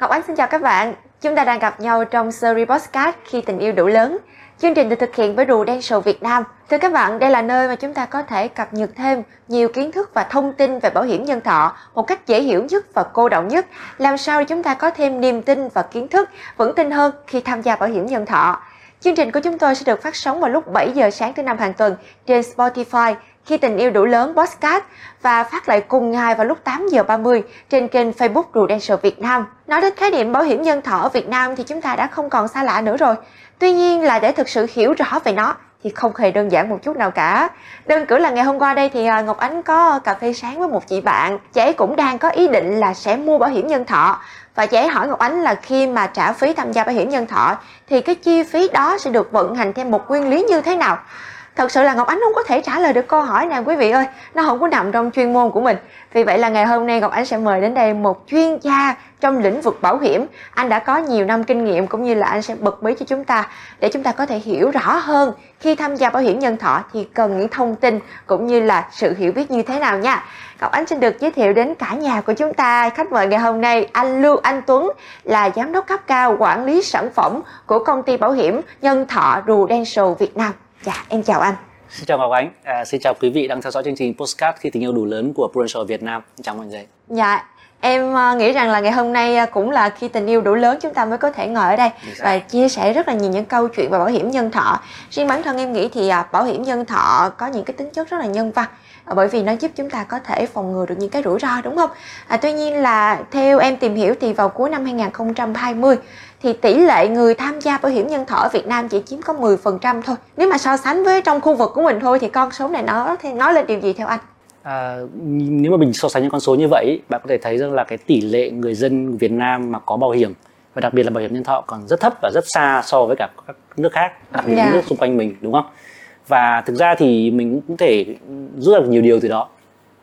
Ngọc Ánh xin chào các bạn. Chúng ta đang gặp nhau trong series podcast Khi tình yêu đủ lớn. Chương trình được thực hiện với Rùa Đen sầu Việt Nam. Thưa các bạn, đây là nơi mà chúng ta có thể cập nhật thêm nhiều kiến thức và thông tin về bảo hiểm nhân thọ một cách dễ hiểu nhất và cô động nhất. Làm sao để chúng ta có thêm niềm tin và kiến thức vững tin hơn khi tham gia bảo hiểm nhân thọ. Chương trình của chúng tôi sẽ được phát sóng vào lúc 7 giờ sáng thứ năm hàng tuần trên Spotify, khi tình yêu đủ lớn podcast và phát lại cùng ngày vào lúc 8 giờ 30 trên kênh Facebook Prudential Việt Nam. Nói đến khái niệm bảo hiểm nhân thọ ở Việt Nam thì chúng ta đã không còn xa lạ nữa rồi. Tuy nhiên là để thực sự hiểu rõ về nó thì không hề đơn giản một chút nào cả. Đơn cử là ngày hôm qua đây thì à, Ngọc Ánh có cà phê sáng với một chị bạn. Chị ấy cũng đang có ý định là sẽ mua bảo hiểm nhân thọ. Và chị ấy hỏi Ngọc Ánh là khi mà trả phí tham gia bảo hiểm nhân thọ thì cái chi phí đó sẽ được vận hành theo một nguyên lý như thế nào? Thật sự là ngọc ánh không có thể trả lời được câu hỏi này quý vị ơi. Nó không có nằm trong chuyên môn của mình. Vì vậy là ngày hôm nay ngọc ánh sẽ mời đến đây một chuyên gia trong lĩnh vực bảo hiểm. Anh đã có nhiều năm kinh nghiệm cũng như là anh sẽ bật mí cho chúng ta để chúng ta có thể hiểu rõ hơn. Khi tham gia bảo hiểm nhân thọ thì cần những thông tin cũng như là sự hiểu biết như thế nào nha. Ngọc Ánh xin được giới thiệu đến cả nhà của chúng ta. Khách mời ngày hôm nay, anh Lưu Anh Tuấn, là giám đốc cấp cao quản lý sản phẩm của công ty bảo hiểm nhân thọ Prudential Việt Nam. Dạ, em chào anh. Xin chào Ngọc Ánh, à, xin chào quý vị đang theo dõi chương trình Postcard khi tình yêu đủ lớn của Prudential Việt Nam. Chào mọi người. Dạ, em uh, nghĩ rằng là ngày hôm nay uh, cũng là khi tình yêu đủ lớn chúng ta mới có thể ngồi ở đây và chia sẻ rất là nhiều những câu chuyện về bảo hiểm nhân thọ. Riêng bản thân em nghĩ thì uh, bảo hiểm nhân thọ có những cái tính chất rất là nhân văn bởi vì nó giúp chúng ta có thể phòng ngừa được những cái rủi ro đúng không? À, tuy nhiên là theo em tìm hiểu thì vào cuối năm 2020 thì tỷ lệ người tham gia bảo hiểm nhân thọ ở Việt Nam chỉ chiếm có 10% thôi. Nếu mà so sánh với trong khu vực của mình thôi thì con số này nó thì nói lên điều gì theo anh? À, nếu mà mình so sánh những con số như vậy, bạn có thể thấy rằng là cái tỷ lệ người dân Việt Nam mà có bảo hiểm và đặc biệt là bảo hiểm nhân thọ còn rất thấp và rất xa so với cả các nước khác, đặc biệt yeah. Dạ. nước xung quanh mình đúng không? Và thực ra thì mình cũng thể rút ra được nhiều điều từ đó.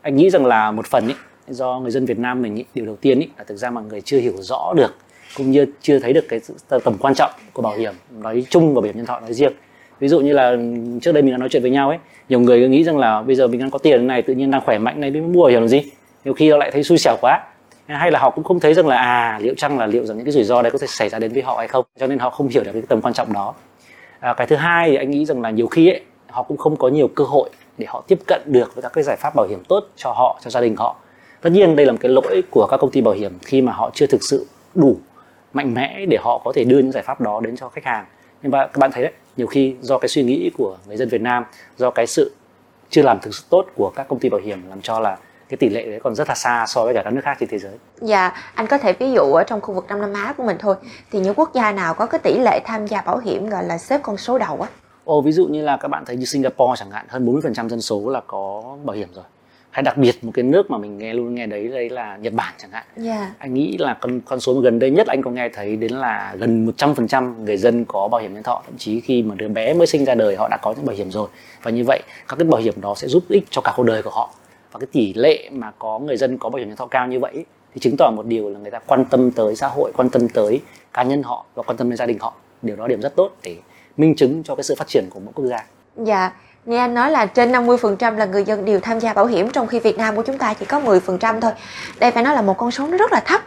Anh nghĩ rằng là một phần ý, do người dân Việt Nam mình ý, điều đầu tiên ý, là thực ra mọi người chưa hiểu rõ được cũng như chưa thấy được cái tầm quan trọng của bảo hiểm nói chung và bảo hiểm nhân thọ nói riêng. Ví dụ như là trước đây mình đã nói chuyện với nhau ấy nhiều người nghĩ rằng là bây giờ mình đang có tiền này tự nhiên đang khỏe mạnh này mới mua bảo hiểm làm gì? Nhiều khi họ lại thấy xui xẻo quá. Hay là họ cũng không thấy rằng là à liệu chăng là liệu rằng những cái rủi ro đấy có thể xảy ra đến với họ hay không? Cho nên họ không hiểu được cái tầm quan trọng đó. À, cái thứ hai thì anh nghĩ rằng là nhiều khi ấy họ cũng không có nhiều cơ hội để họ tiếp cận được với các cái giải pháp bảo hiểm tốt cho họ cho gia đình họ. Tất nhiên đây là một cái lỗi của các công ty bảo hiểm khi mà họ chưa thực sự đủ mạnh mẽ để họ có thể đưa những giải pháp đó đến cho khách hàng nhưng mà các bạn thấy đấy nhiều khi do cái suy nghĩ của người dân Việt Nam do cái sự chưa làm thực sự tốt của các công ty bảo hiểm làm cho là cái tỷ lệ đấy còn rất là xa so với cả các nước khác trên thế giới. Dạ, anh có thể ví dụ ở trong khu vực Đông Nam Á của mình thôi thì những quốc gia nào có cái tỷ lệ tham gia bảo hiểm gọi là xếp con số đầu á? Ồ, ví dụ như là các bạn thấy như Singapore chẳng hạn, hơn 40% dân số là có bảo hiểm rồi hay đặc biệt một cái nước mà mình nghe luôn nghe đấy đấy là Nhật Bản chẳng hạn. Yeah. Dạ. Anh nghĩ là con con số gần đây nhất anh có nghe thấy đến là gần 100% người dân có bảo hiểm nhân thọ, thậm chí khi mà đứa bé mới sinh ra đời họ đã có những bảo hiểm rồi. Và như vậy các cái bảo hiểm đó sẽ giúp ích cho cả cuộc đời của họ. Và cái tỷ lệ mà có người dân có bảo hiểm nhân thọ cao như vậy thì chứng tỏ một điều là người ta quan tâm tới xã hội, quan tâm tới cá nhân họ và quan tâm đến gia đình họ. Điều đó điểm rất tốt để minh chứng cho cái sự phát triển của mỗi quốc gia. Dạ, Nghe anh nói là trên 50% là người dân đều tham gia bảo hiểm trong khi Việt Nam của chúng ta chỉ có 10% thôi. Đây phải nói là một con số nó rất là thấp.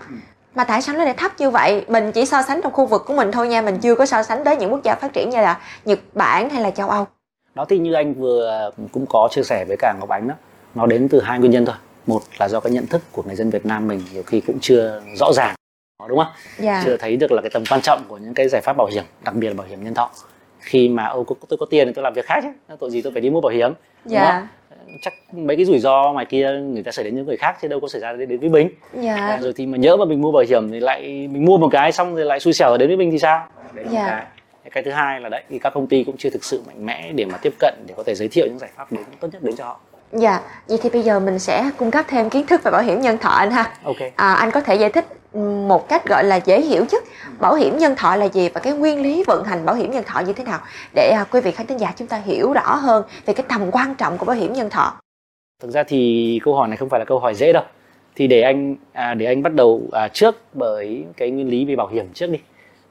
Mà tại sao nó lại thấp như vậy? Mình chỉ so sánh trong khu vực của mình thôi nha, mình chưa có so sánh tới những quốc gia phát triển như là Nhật Bản hay là châu Âu. Đó thì như anh vừa cũng có chia sẻ với cả Ngọc Ánh đó, nó đến từ hai nguyên nhân thôi. Một là do cái nhận thức của người dân Việt Nam mình nhiều khi cũng chưa rõ ràng đúng không? Yeah. Dạ. Chưa thấy được là cái tầm quan trọng của những cái giải pháp bảo hiểm, đặc biệt là bảo hiểm nhân thọ khi mà ô tôi có tiền thì tôi làm việc khác chứ tội gì tôi phải đi mua bảo hiểm. Dạ. chắc mấy cái rủi ro ngoài kia người ta xảy đến những người khác chứ đâu có xảy ra đến, đến với mình dạ. rồi thì mà nhớ mà mình mua bảo hiểm thì lại mình mua một cái xong rồi lại xui xẻo đến với mình thì sao? Đấy dạ. cái cái thứ hai là đấy thì các công ty cũng chưa thực sự mạnh mẽ để mà tiếp cận để có thể giới thiệu những giải pháp đến tốt nhất đến cho họ Dạ, vậy thì bây giờ mình sẽ cung cấp thêm kiến thức về bảo hiểm nhân thọ anh ha. Ok. À, anh có thể giải thích một cách gọi là dễ hiểu nhất bảo hiểm nhân thọ là gì và cái nguyên lý vận hành bảo hiểm nhân thọ như thế nào để à, quý vị khán thính giả chúng ta hiểu rõ hơn về cái tầm quan trọng của bảo hiểm nhân thọ. Thực ra thì câu hỏi này không phải là câu hỏi dễ đâu. Thì để anh à, để anh bắt đầu à, trước bởi cái nguyên lý về bảo hiểm trước đi.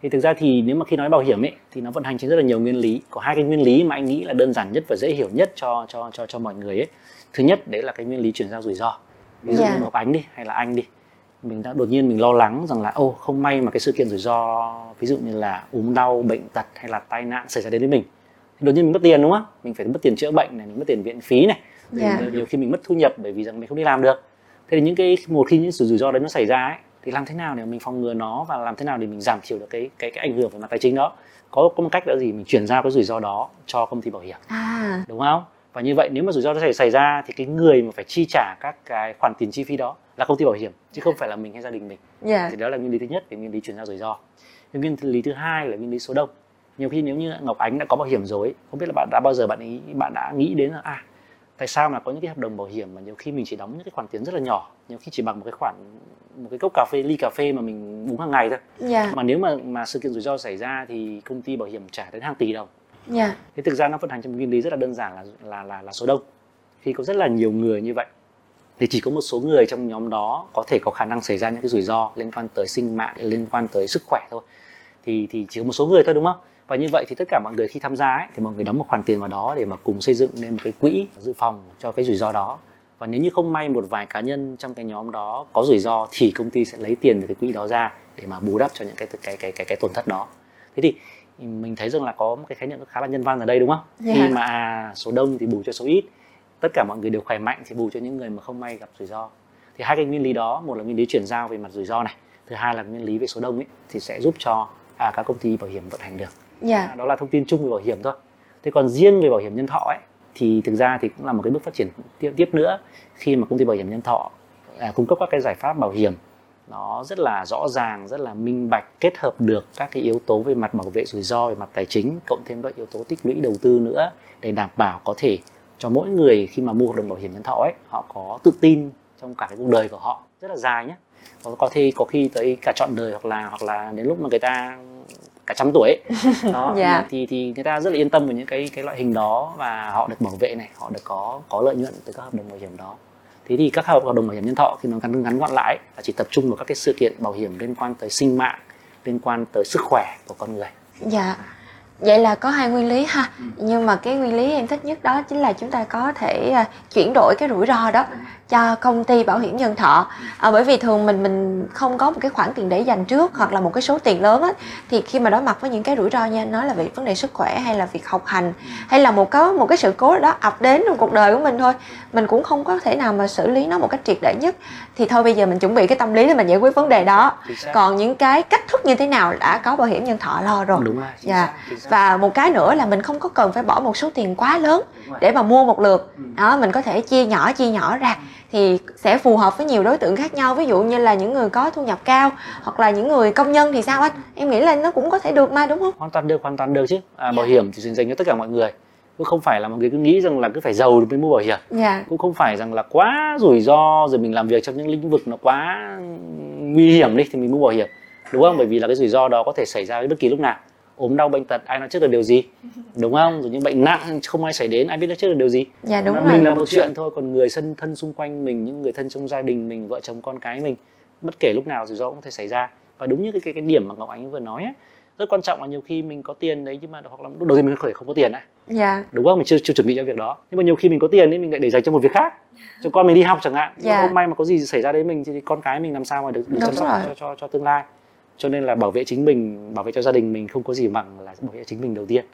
Thì thực ra thì nếu mà khi nói bảo hiểm ấy thì nó vận hành trên rất là nhiều nguyên lý. Có hai cái nguyên lý mà anh nghĩ là đơn giản nhất và dễ hiểu nhất cho cho cho cho mọi người ấy. Thứ nhất đấy là cái nguyên lý chuyển giao rủi ro. Ví dụ yeah. Dạ. như một ánh đi hay là anh đi mình đã đột nhiên mình lo lắng rằng là ô không may mà cái sự kiện rủi ro ví dụ như là ốm đau bệnh tật hay là tai nạn xảy ra đến với mình thì đột nhiên mình mất tiền đúng không mình phải mất tiền chữa bệnh này mình mất tiền viện phí này Dạ. yeah. nhiều khi mình mất thu nhập bởi vì rằng mình không đi làm được thế thì những cái một khi những sự rủi ro đấy nó xảy ra ấy, thì làm thế nào để mình phòng ngừa nó và làm thế nào để mình giảm thiểu được cái cái cái ảnh hưởng về mặt tài chính đó? Có có một cách là gì? Mình chuyển giao cái rủi ro đó cho công ty bảo hiểm. À. Đúng không? Và như vậy nếu mà rủi ro nó xảy ra thì cái người mà phải chi trả các cái khoản tiền chi phí đó là công ty bảo hiểm chứ không phải là mình hay gia đình mình. Dạ. Thì đó là nguyên lý thứ nhất về nguyên lý chuyển giao rủi ro. Nguyên lý thứ hai là nguyên lý số đông. Nhiều khi nếu như ngọc ánh đã có bảo hiểm rồi không biết là bạn đã bao giờ bạn ý bạn đã nghĩ đến là à tại sao mà có những cái hợp đồng bảo hiểm mà nhiều khi mình chỉ đóng những cái khoản tiền rất là nhỏ nhiều khi chỉ bằng một cái khoản một cái cốc cà phê ly cà phê mà mình uống hàng ngày thôi. Dạ. Mà nếu mà mà sự kiện rủi ro xảy ra thì công ty bảo hiểm trả đến hàng tỷ đồng. Dạ. Thế thực ra nó vận hành trong nguyên lý rất là đơn giản là là là, là số đông. Khi có rất là nhiều người như vậy thì chỉ có một số người trong nhóm đó có thể có khả năng xảy ra những cái rủi ro liên quan tới sinh mạng liên quan tới sức khỏe thôi. Thì thì chỉ có một số người thôi đúng không và như vậy thì tất cả mọi người khi tham gia ấy, thì mọi người đóng một khoản tiền vào đó để mà cùng xây dựng nên một cái quỹ dự phòng cho cái rủi ro đó. Và nếu như không may một vài cá nhân trong cái nhóm đó có rủi ro thì công ty sẽ lấy tiền từ cái quỹ đó ra để mà bù đắp cho những cái cái cái cái cái tổn thất đó. Thế thì mình thấy rằng là có một cái khái niệm khá là nhân văn ở đây đúng không? Dạ. khi mà à, số đông thì bù cho số ít tất cả mọi người đều khỏe mạnh thì bù cho những người mà không may gặp rủi ro. Thì hai cái nguyên lý đó một là nguyên lý chuyển giao về mặt rủi ro này thứ hai là nguyên lý về số đông ấy thì sẽ giúp cho à, các công ty bảo hiểm vận hành được dạ. Đó là thông tin chung về bảo hiểm thôi. Thế còn riêng về bảo hiểm nhân thọ ấy thì thực ra thì cũng là một cái bước phát triển tiếp tiếp nữa. Khi mà công ty bảo hiểm nhân thọ à, cung cấp các cái giải pháp bảo hiểm nó rất là rõ ràng rất là minh bạch kết hợp được các cái yếu tố về mặt bảo vệ rủi ro về mặt tài chính cộng thêm các yếu tố tích lũy đầu tư nữa để đảm bảo có thể cho mỗi người khi mà mua hợp đồng bảo hiểm nhân thọ ấy họ có tự tin trong cả cái cuộc đời của họ. Rất là dài nhé có có khi có khi tới cả trọn đời hoặc là hoặc là đến lúc mà người ta cả trăm tuổi đó Dạ. thì thì người ta rất là yên tâm về những cái cái loại hình đó và họ được bảo vệ này họ được có có lợi nhuận từ các hợp đồng bảo hiểm đó thế thì các hợp đồng bảo hiểm nhân thọ khi nó ngắn ngắn gọn lại là chỉ tập trung vào các cái sự kiện bảo hiểm liên quan tới sinh mạng liên quan tới sức khỏe của con người Dạ. Vậy là có hai nguyên lý ha. Nhưng mà cái nguyên lý em thích nhất đó chính là chúng ta có thể à, chuyển đổi cái rủi ro đó cho công ty bảo hiểm nhân thọ. À, bởi vì thường mình mình không có một cái khoản tiền để dành trước hoặc là một cái số tiền lớn á thì khi mà đối mặt với những cái rủi ro như anh nói là về vấn đề sức khỏe hay là việc học hành hay là một có một cái sự cố đó ập đến trong cuộc đời của mình thôi, mình cũng không có thể nào mà xử lý nó một cách triệt để nhất. Thì thôi bây giờ mình chuẩn bị cái tâm lý để mình giải quyết vấn đề đó. Còn những cái cách thức như thế nào đã có bảo hiểm nhân thọ lo rồi. đúng rồi Dạ. Và một cái nữa là mình không có cần phải bỏ một số tiền quá lớn để mà mua một lượt. Ừ. Đó, mình có thể chia nhỏ chia nhỏ ra thì sẽ phù hợp với nhiều đối tượng khác nhau. Ví dụ như là những người có thu nhập cao hoặc là những người công nhân thì sao anh? Em nghĩ là nó cũng có thể được mà đúng không? hoàn toàn được hoàn toàn được chứ à, bảo Dạ. hiểm thì dành cho tất cả mọi người cũng không phải là mọi người cứ nghĩ rằng là cứ phải giàu mới mua bảo hiểm Dạ. cũng không phải rằng là quá rủi ro rồi mình làm việc trong những lĩnh vực nó quá nguy hiểm đi thì mình mua bảo hiểm đúng không bởi vì là cái rủi ro đó có thể xảy ra bất kỳ lúc nào ốm đau bệnh tật ai nói trước được điều gì? Đúng không? Rồi những bệnh nặng không ai xảy đến ai biết nói trước được điều gì? Dạ đúng Mà rồi. mình là một chuyện thôi còn người thân thân xung quanh mình những người thân trong gia đình mình vợ chồng con cái mình bất kể lúc nào rủi ro cũng có thể xảy ra. Và đúng như cái cái, cái điểm mà ngọc ánh vừa nói ấy, rất quan trọng là nhiều khi mình có tiền đấy nhưng mà hoặc là lúc đầu tiên mình có thể không có tiền đấy Dạ. đúng không? Mình chưa chưa chuẩn bị cho việc đó. Nhưng mà nhiều khi mình có tiền ấy mình lại để dành cho một việc khác cho con mình đi học chẳng hạn. Nhưng Dạ. không may mà có gì xảy ra đến mình thì con cái mình làm sao mà được, được Đúng chăm sóc rồi. cho, cho cho tương lai cho nên là bảo vệ chính mình, bảo vệ cho gia đình mình không có gì bằng là bảo vệ chính mình đầu tiên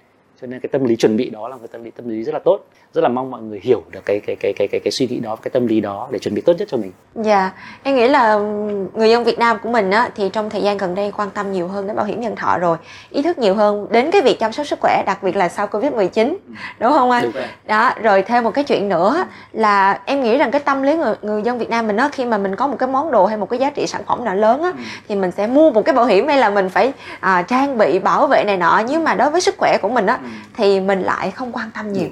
cho nên cái tâm lý chuẩn bị đó là một cái tâm lý tâm lý rất là tốt rất là mong mọi người hiểu được cái cái cái cái cái, cái suy nghĩ đó cái tâm lý đó để chuẩn bị tốt nhất cho mình Dạ, em nghĩ là người dân Việt Nam của mình á thì trong thời gian gần đây quan tâm nhiều hơn đến bảo hiểm nhân thọ rồi, ý thức nhiều hơn đến cái việc chăm sóc sức khỏe, đặc biệt là sau Covid-19. Đúng không anh? Đúng. Đó, rồi thêm một cái chuyện nữa là em nghĩ rằng cái tâm lý người người dân Việt Nam mình á khi mà mình có một cái món đồ hay một cái giá trị sản phẩm nào lớn á thì mình sẽ mua một cái bảo hiểm hay là mình phải à, trang bị bảo vệ này nọ nhưng mà đối với sức khỏe của mình á thì mình lại không quan tâm nhiều.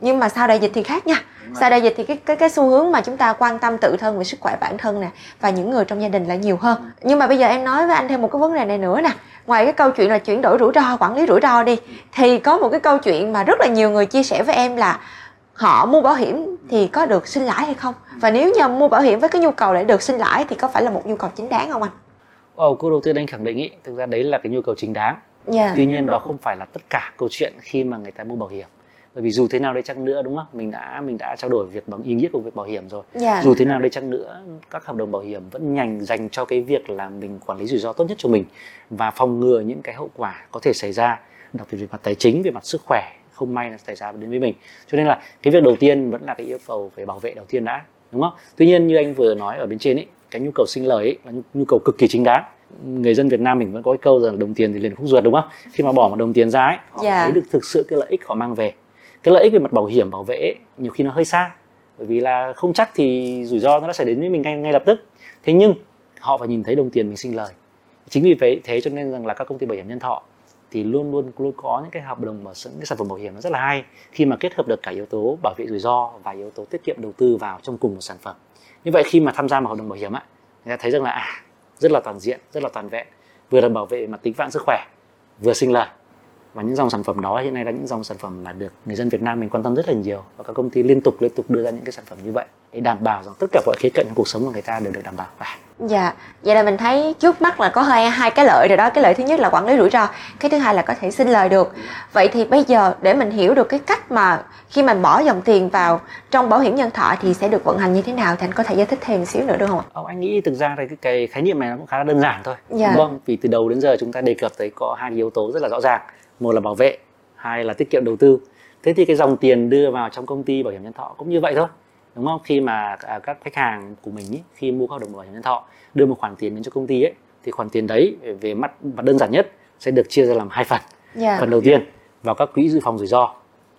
Nhưng mà sau đại dịch thì khác nha. Sau đại dịch thì cái cái cái xu hướng mà chúng ta quan tâm tự thân về sức khỏe bản thân nè và những người trong gia đình lại nhiều hơn. Nhưng mà bây giờ em nói với anh thêm một cái vấn đề này nữa nè. Ngoài cái câu chuyện là chuyển đổi rủi ro, quản lý rủi ro đi thì có một cái câu chuyện mà rất là nhiều người chia sẻ với em là họ mua bảo hiểm thì có được sinh lãi hay không? Và nếu như mua bảo hiểm với cái nhu cầu để được sinh lãi thì có phải là một nhu cầu chính đáng không anh? Ồ, câu đầu tiên anh khẳng định ý, thực ra đấy là cái nhu cầu chính đáng Dạ. tuy nhiên đó không phải là tất cả câu chuyện khi mà người ta mua bảo hiểm. Bởi vì dù thế nào đây chăng nữa đúng không? Mình đã mình đã trao đổi việc bằng ý nghĩa của việc bảo hiểm rồi. Dạ. dù thế nào đây chăng nữa các hợp đồng bảo hiểm vẫn nhành dành cho cái việc là mình quản lý rủi ro tốt nhất cho mình và phòng ngừa những cái hậu quả có thể xảy ra đặc biệt về mặt tài chính về mặt sức khỏe không may là xảy ra đến với mình. Cho nên là cái việc đầu tiên vẫn là cái yêu cầu về bảo vệ đầu tiên đã đúng không? Tuy nhiên như anh vừa nói ở bên trên ấy cái nhu cầu sinh lời ấy là nhu cầu cực kỳ chính đáng người dân Việt Nam mình vẫn có cái câu rằng đồng tiền thì liền khúc ruột đúng không? Khi mà bỏ một đồng tiền ra ấy họ Dạ. thấy được thực sự cái lợi ích họ mang về. Cái lợi ích về mặt bảo hiểm bảo vệ ấy, nhiều khi nó hơi xa. Bởi vì là không chắc thì rủi ro nó đã xảy đến với mình ngay ngay lập tức. Thế nhưng họ phải nhìn thấy đồng tiền mình sinh lời. Chính vì vậy thế cho nên rằng là các công ty bảo hiểm nhân thọ thì luôn luôn luôn có những cái hợp đồng và những cái sản phẩm bảo hiểm nó rất là hay khi mà kết hợp được cả yếu tố bảo vệ rủi ro và yếu tố tiết kiệm đầu tư vào trong cùng một sản phẩm. Như vậy khi mà tham gia vào hợp đồng bảo hiểm á người ta thấy rằng là à rất là toàn diện, rất là toàn vẹn. Vừa là bảo vệ mặt tính mạng sức khỏe, vừa sinh lời. Và những dòng sản phẩm đó hiện nay là những dòng sản phẩm mà được người dân Việt Nam mình quan tâm rất là nhiều và các công ty liên tục liên tục đưa ra những cái sản phẩm như vậy để đảm bảo rằng tất cả mọi khía cạnh trong cuộc sống của người ta đều được đảm bảo. Và Dạ, vậy là mình thấy trước mắt là có hai hai cái lợi rồi đó. Cái lợi thứ nhất là quản lý rủi ro, cái thứ hai là có thể sinh lời được. Vậy thì bây giờ để mình hiểu được cái cách mà khi mình bỏ dòng tiền vào trong bảo hiểm nhân thọ thì sẽ được vận hành như thế nào thì anh có thể giải thích thêm xíu nữa được không ạ? Ông anh nghĩ thực ra thì cái, cái khái niệm này nó cũng khá là đơn giản thôi Dạ. đúng không? Vì từ đầu đến giờ chúng ta đề cập tới có hai yếu tố rất là rõ ràng một là bảo vệ hai là tiết kiệm đầu tư thế thì cái dòng tiền đưa vào trong công ty bảo hiểm nhân thọ cũng như vậy thôi đúng không khi mà à, các khách hàng của mình ý, khi mua các hợp đồng bảo hiểm nhân thọ đưa một khoản tiền đến cho công ty ấy thì khoản tiền đấy về- mặt mặt đơn giản nhất sẽ được chia ra làm hai phần Dạ. phần đầu tiên vào các quỹ dự phòng rủi ro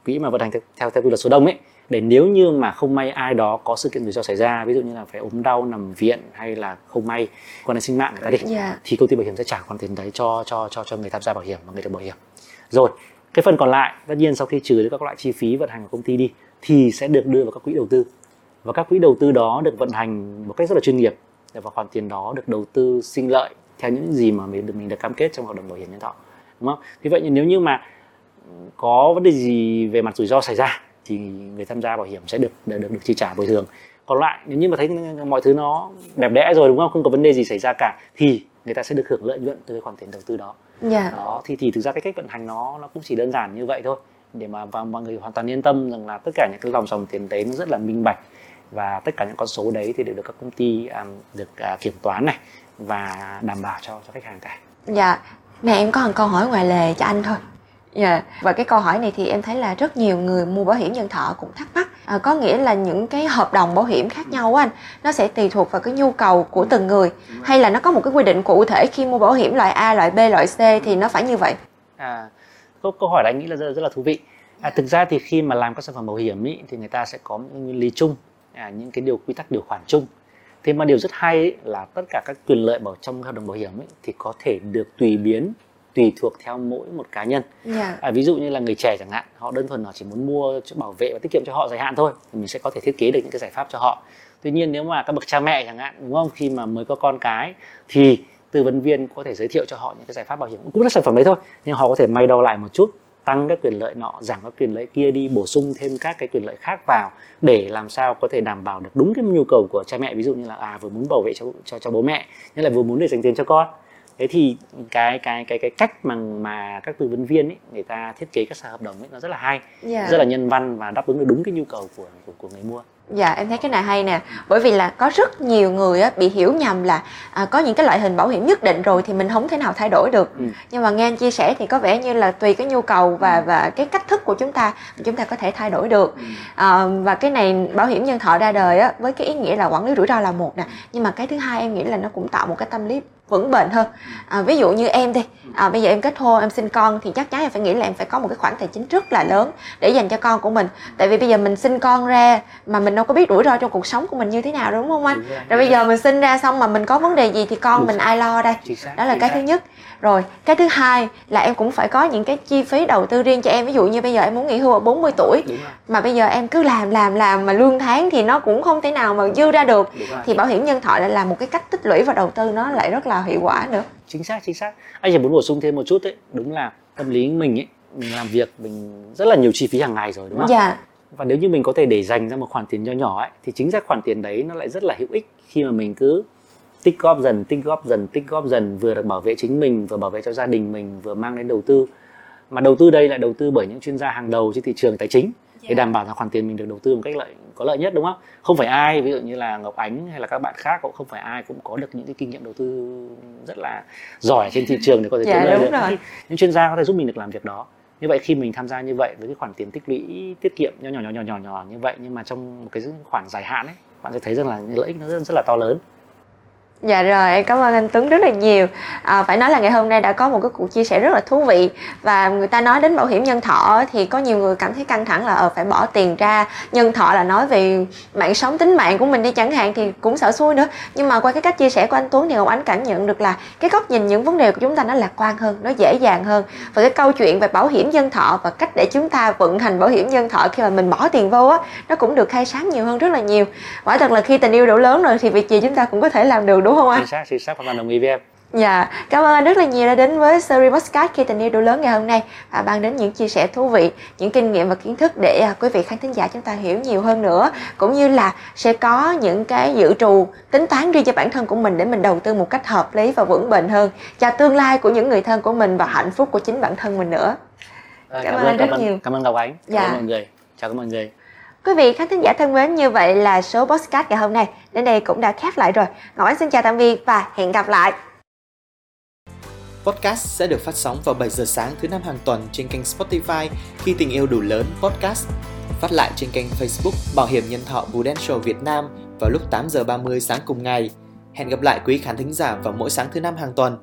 quỹ mà vận hành theo theo, theo quy luật số đông ấy để nếu như mà không may ai đó có sự kiện rủi ro xảy ra ví dụ như là phải ốm đau nằm viện hay là không may quan đến sinh mạng người ta đi Dạ. thì công ty bảo hiểm sẽ trả khoản tiền đấy cho cho cho cho người tham gia bảo hiểm và người được bảo hiểm rồi cái phần còn lại tất nhiên sau khi trừ đi các loại chi phí vận hành của công ty đi thì sẽ được đưa vào các quỹ đầu tư và các quỹ đầu tư đó được vận hành một cách rất là chuyên nghiệp và khoản tiền đó được đầu tư sinh lợi theo những gì mà mình được mình được cam kết trong hợp đồng bảo hiểm nhân thọ đúng không? Vì vậy nếu như mà có vấn đề gì về mặt rủi ro xảy ra thì người tham gia bảo hiểm sẽ được được được, được chi trả bồi thường. Còn lại nếu như mà thấy mọi thứ nó đẹp đẽ rồi đúng không? Không có vấn đề gì xảy ra cả thì người ta sẽ được hưởng lợi nhuận từ cái khoản tiền đầu tư đó. Dạ. Đó thì thì thực ra cái cách vận hành nó nó cũng chỉ đơn giản như vậy thôi để mà và mọi người hoàn toàn yên tâm rằng là tất cả những cái dòng dòng tiền đấy nó rất là minh bạch và tất cả những con số đấy thì đều được các công ty à, được à, kiểm toán này và đảm bảo cho cho khách hàng cả. Dạ, mẹ em có một câu hỏi ngoài lề cho anh thôi. Dạ, và cái câu hỏi này thì em thấy là rất nhiều người mua bảo hiểm nhân thọ cũng thắc mắc. À, có nghĩa là những cái hợp đồng bảo hiểm khác nhau á anh, nó sẽ tùy thuộc vào cái nhu cầu của từng người hay là nó có một cái quy định cụ thể khi mua bảo hiểm loại A, loại B, loại C thì nó phải như vậy. À, câu, câu hỏi này anh nghĩ là rất, rất là thú vị. À, thực ra thì khi mà làm các sản phẩm bảo hiểm ý, thì người ta sẽ có những nguyên lý chung, à, những cái điều quy tắc điều khoản chung. Thế mà điều rất hay ý, là tất cả các quyền lợi bảo trong hợp đồng bảo hiểm ý, thì có thể được tùy biến, tùy thuộc theo mỗi một cá nhân. Dạ. À, ví dụ như là người trẻ chẳng hạn, họ đơn thuần họ chỉ muốn mua cho bảo vệ và tiết kiệm cho họ dài hạn thôi, thì mình sẽ có thể thiết kế được những cái giải pháp cho họ. Tuy nhiên nếu mà các bậc cha mẹ chẳng hạn, đúng không? Khi mà mới có con cái thì tư vấn viên có thể giới thiệu cho họ những cái giải pháp bảo hiểm cũng là sản phẩm đấy thôi, nhưng họ có thể may đo lại một chút, tăng các quyền lợi nọ, giảm các quyền lợi kia đi, bổ sung thêm các cái quyền lợi khác vào để làm sao có thể đảm bảo được đúng cái nhu cầu của cha mẹ. Ví dụ như là à vừa muốn bảo vệ cho cho cho bố mẹ, nhưng lại vừa muốn để dành tiền cho con. Thế thì cái cái cái cái cách mà mà các tư vấn viên ấy người ta thiết kế các sản hợp đồng ấy nó rất là hay Dạ. rất là nhân văn và đáp ứng được đúng cái nhu cầu của của, của người mua Dạ em thấy cái này hay nè. Bởi vì là có rất nhiều người á, bị hiểu nhầm là à, có những cái loại hình bảo hiểm nhất định rồi thì mình không thể nào thay đổi được. Ừ. Nhưng mà nghe anh chia sẻ thì có vẻ như là tùy cái nhu cầu và và cái cách thức của chúng ta Chúng ta có thể thay đổi được. À, Và cái này bảo hiểm nhân thọ ra đời á, với cái ý nghĩa là quản lý rủi ro là một nè. Nhưng mà cái thứ hai em nghĩ là nó cũng tạo một cái tâm lý vững bền hơn. À, ví dụ như em đi. À, bây giờ em kết hôn em sinh con thì chắc chắn em phải nghĩ là em phải có một cái khoản tài chính rất là lớn để dành cho con của mình. Tại vì bây giờ mình sinh con ra mà mình đâu có biết rủi ro trong cuộc sống của mình như thế nào đúng không anh? Đúng rồi. rồi bây giờ mình sinh ra xong mà mình có vấn đề gì thì con Đúng mình ai lo đây? Xác đó là cái xác. thứ nhất. Rồi cái thứ hai là em cũng phải có những cái chi phí đầu tư riêng cho em. Ví dụ như bây giờ em muốn nghỉ hưu ở 40 tuổi mà bây giờ em cứ làm làm làm mà lương tháng thì nó cũng không thể nào mà dư ra được. Thì bảo hiểm nhân thọ lại là một cái cách tích lũy và đầu tư nó lại rất là hiệu quả nữa. Chính xác chính xác. Anh chỉ muốn bổ sung thêm một chút đấy đúng là tâm lý mình ấy mình làm việc mình rất là nhiều chi phí hàng ngày rồi đúng không? Dạ và nếu như mình có thể để dành ra một khoản tiền nho nhỏ ấy thì chính xác khoản tiền đấy nó lại rất là hữu ích khi mà mình cứ tích góp dần tích góp dần tích góp dần vừa được bảo vệ chính mình vừa bảo vệ cho gia đình mình vừa mang đến đầu tư mà đầu tư đây lại đầu tư bởi những chuyên gia hàng đầu trên thị trường tài chính để đảm bảo là khoản tiền mình được đầu tư một cách lợi có lợi nhất đúng không? Không phải ai ví dụ như là Ngọc Ánh hay là các bạn khác cũng không phải ai cũng có được những cái kinh nghiệm đầu tư rất là giỏi trên thị trường để có thể dạ, lợi được. Rồi. Những chuyên gia có thể giúp mình được làm việc đó. Như vậy khi mình tham gia như vậy với cái khoản tiền tích lũy tiết kiệm nhỏ nhỏ nhỏ nhỏ nhỏ nhỏ như vậy nhưng mà trong một cái khoản dài hạn ấy bạn sẽ thấy rằng là lợi ích nó rất, rất là to lớn. Dạ rồi, em cảm ơn anh Tuấn rất là nhiều. À, phải nói là ngày hôm nay đã có một cái cuộc chia sẻ rất là thú vị và người ta nói đến bảo hiểm nhân thọ thì có nhiều người cảm thấy căng thẳng là ờ phải bỏ tiền ra. Nhân thọ là nói về mạng sống tính mạng của mình đi chẳng hạn thì cũng sợ xui nữa. Nhưng mà qua cái cách chia sẻ của anh Tuấn thì Ngọc Ánh cảm nhận được là cái góc nhìn những vấn đề của chúng ta nó lạc quan hơn, nó dễ dàng hơn. Và cái câu chuyện về bảo hiểm nhân thọ và cách để chúng ta vận hành bảo hiểm nhân thọ khi mà mình bỏ tiền vô á nó cũng được khai sáng nhiều hơn rất là nhiều. Quả thật là khi tình yêu đủ lớn rồi thì việc gì chúng ta cũng có thể làm được đúng không anh? Chính xác, chính xác, hoàn toàn đồng ý với em. Dạ, cảm ơn anh rất là nhiều đã đến với series podcast khi tình yêu đủ lớn ngày hôm nay và mang đến những chia sẻ thú vị, những kinh nghiệm và kiến thức để à, quý vị khán thính giả chúng ta hiểu nhiều hơn nữa, cũng như là sẽ có những cái dự trù tính toán riêng cho bản thân của mình để mình đầu tư một cách hợp lý và vững bền hơn cho tương lai của những người thân của mình và hạnh phúc của chính bản thân mình nữa. À, Cảm ơn anh rất cảm nhiều. Cảm ơn Ngọc Ánh. Dạ. Cảm ơn mọi người. Chào các mọi người. Quý vị khán thính giả thân mến, như vậy là số podcast ngày hôm nay đến đây cũng đã khép lại rồi. Ngọc Ánh xin chào tạm biệt và hẹn gặp lại. Podcast sẽ được phát sóng vào 7 giờ sáng thứ năm hàng tuần trên kênh Spotify khi tình yêu đủ lớn podcast. Phát lại trên kênh Facebook Bảo hiểm nhân thọ Prudential Việt Nam vào lúc 8 giờ 30 sáng cùng ngày. Hẹn gặp lại quý khán thính giả vào mỗi sáng thứ năm hàng tuần.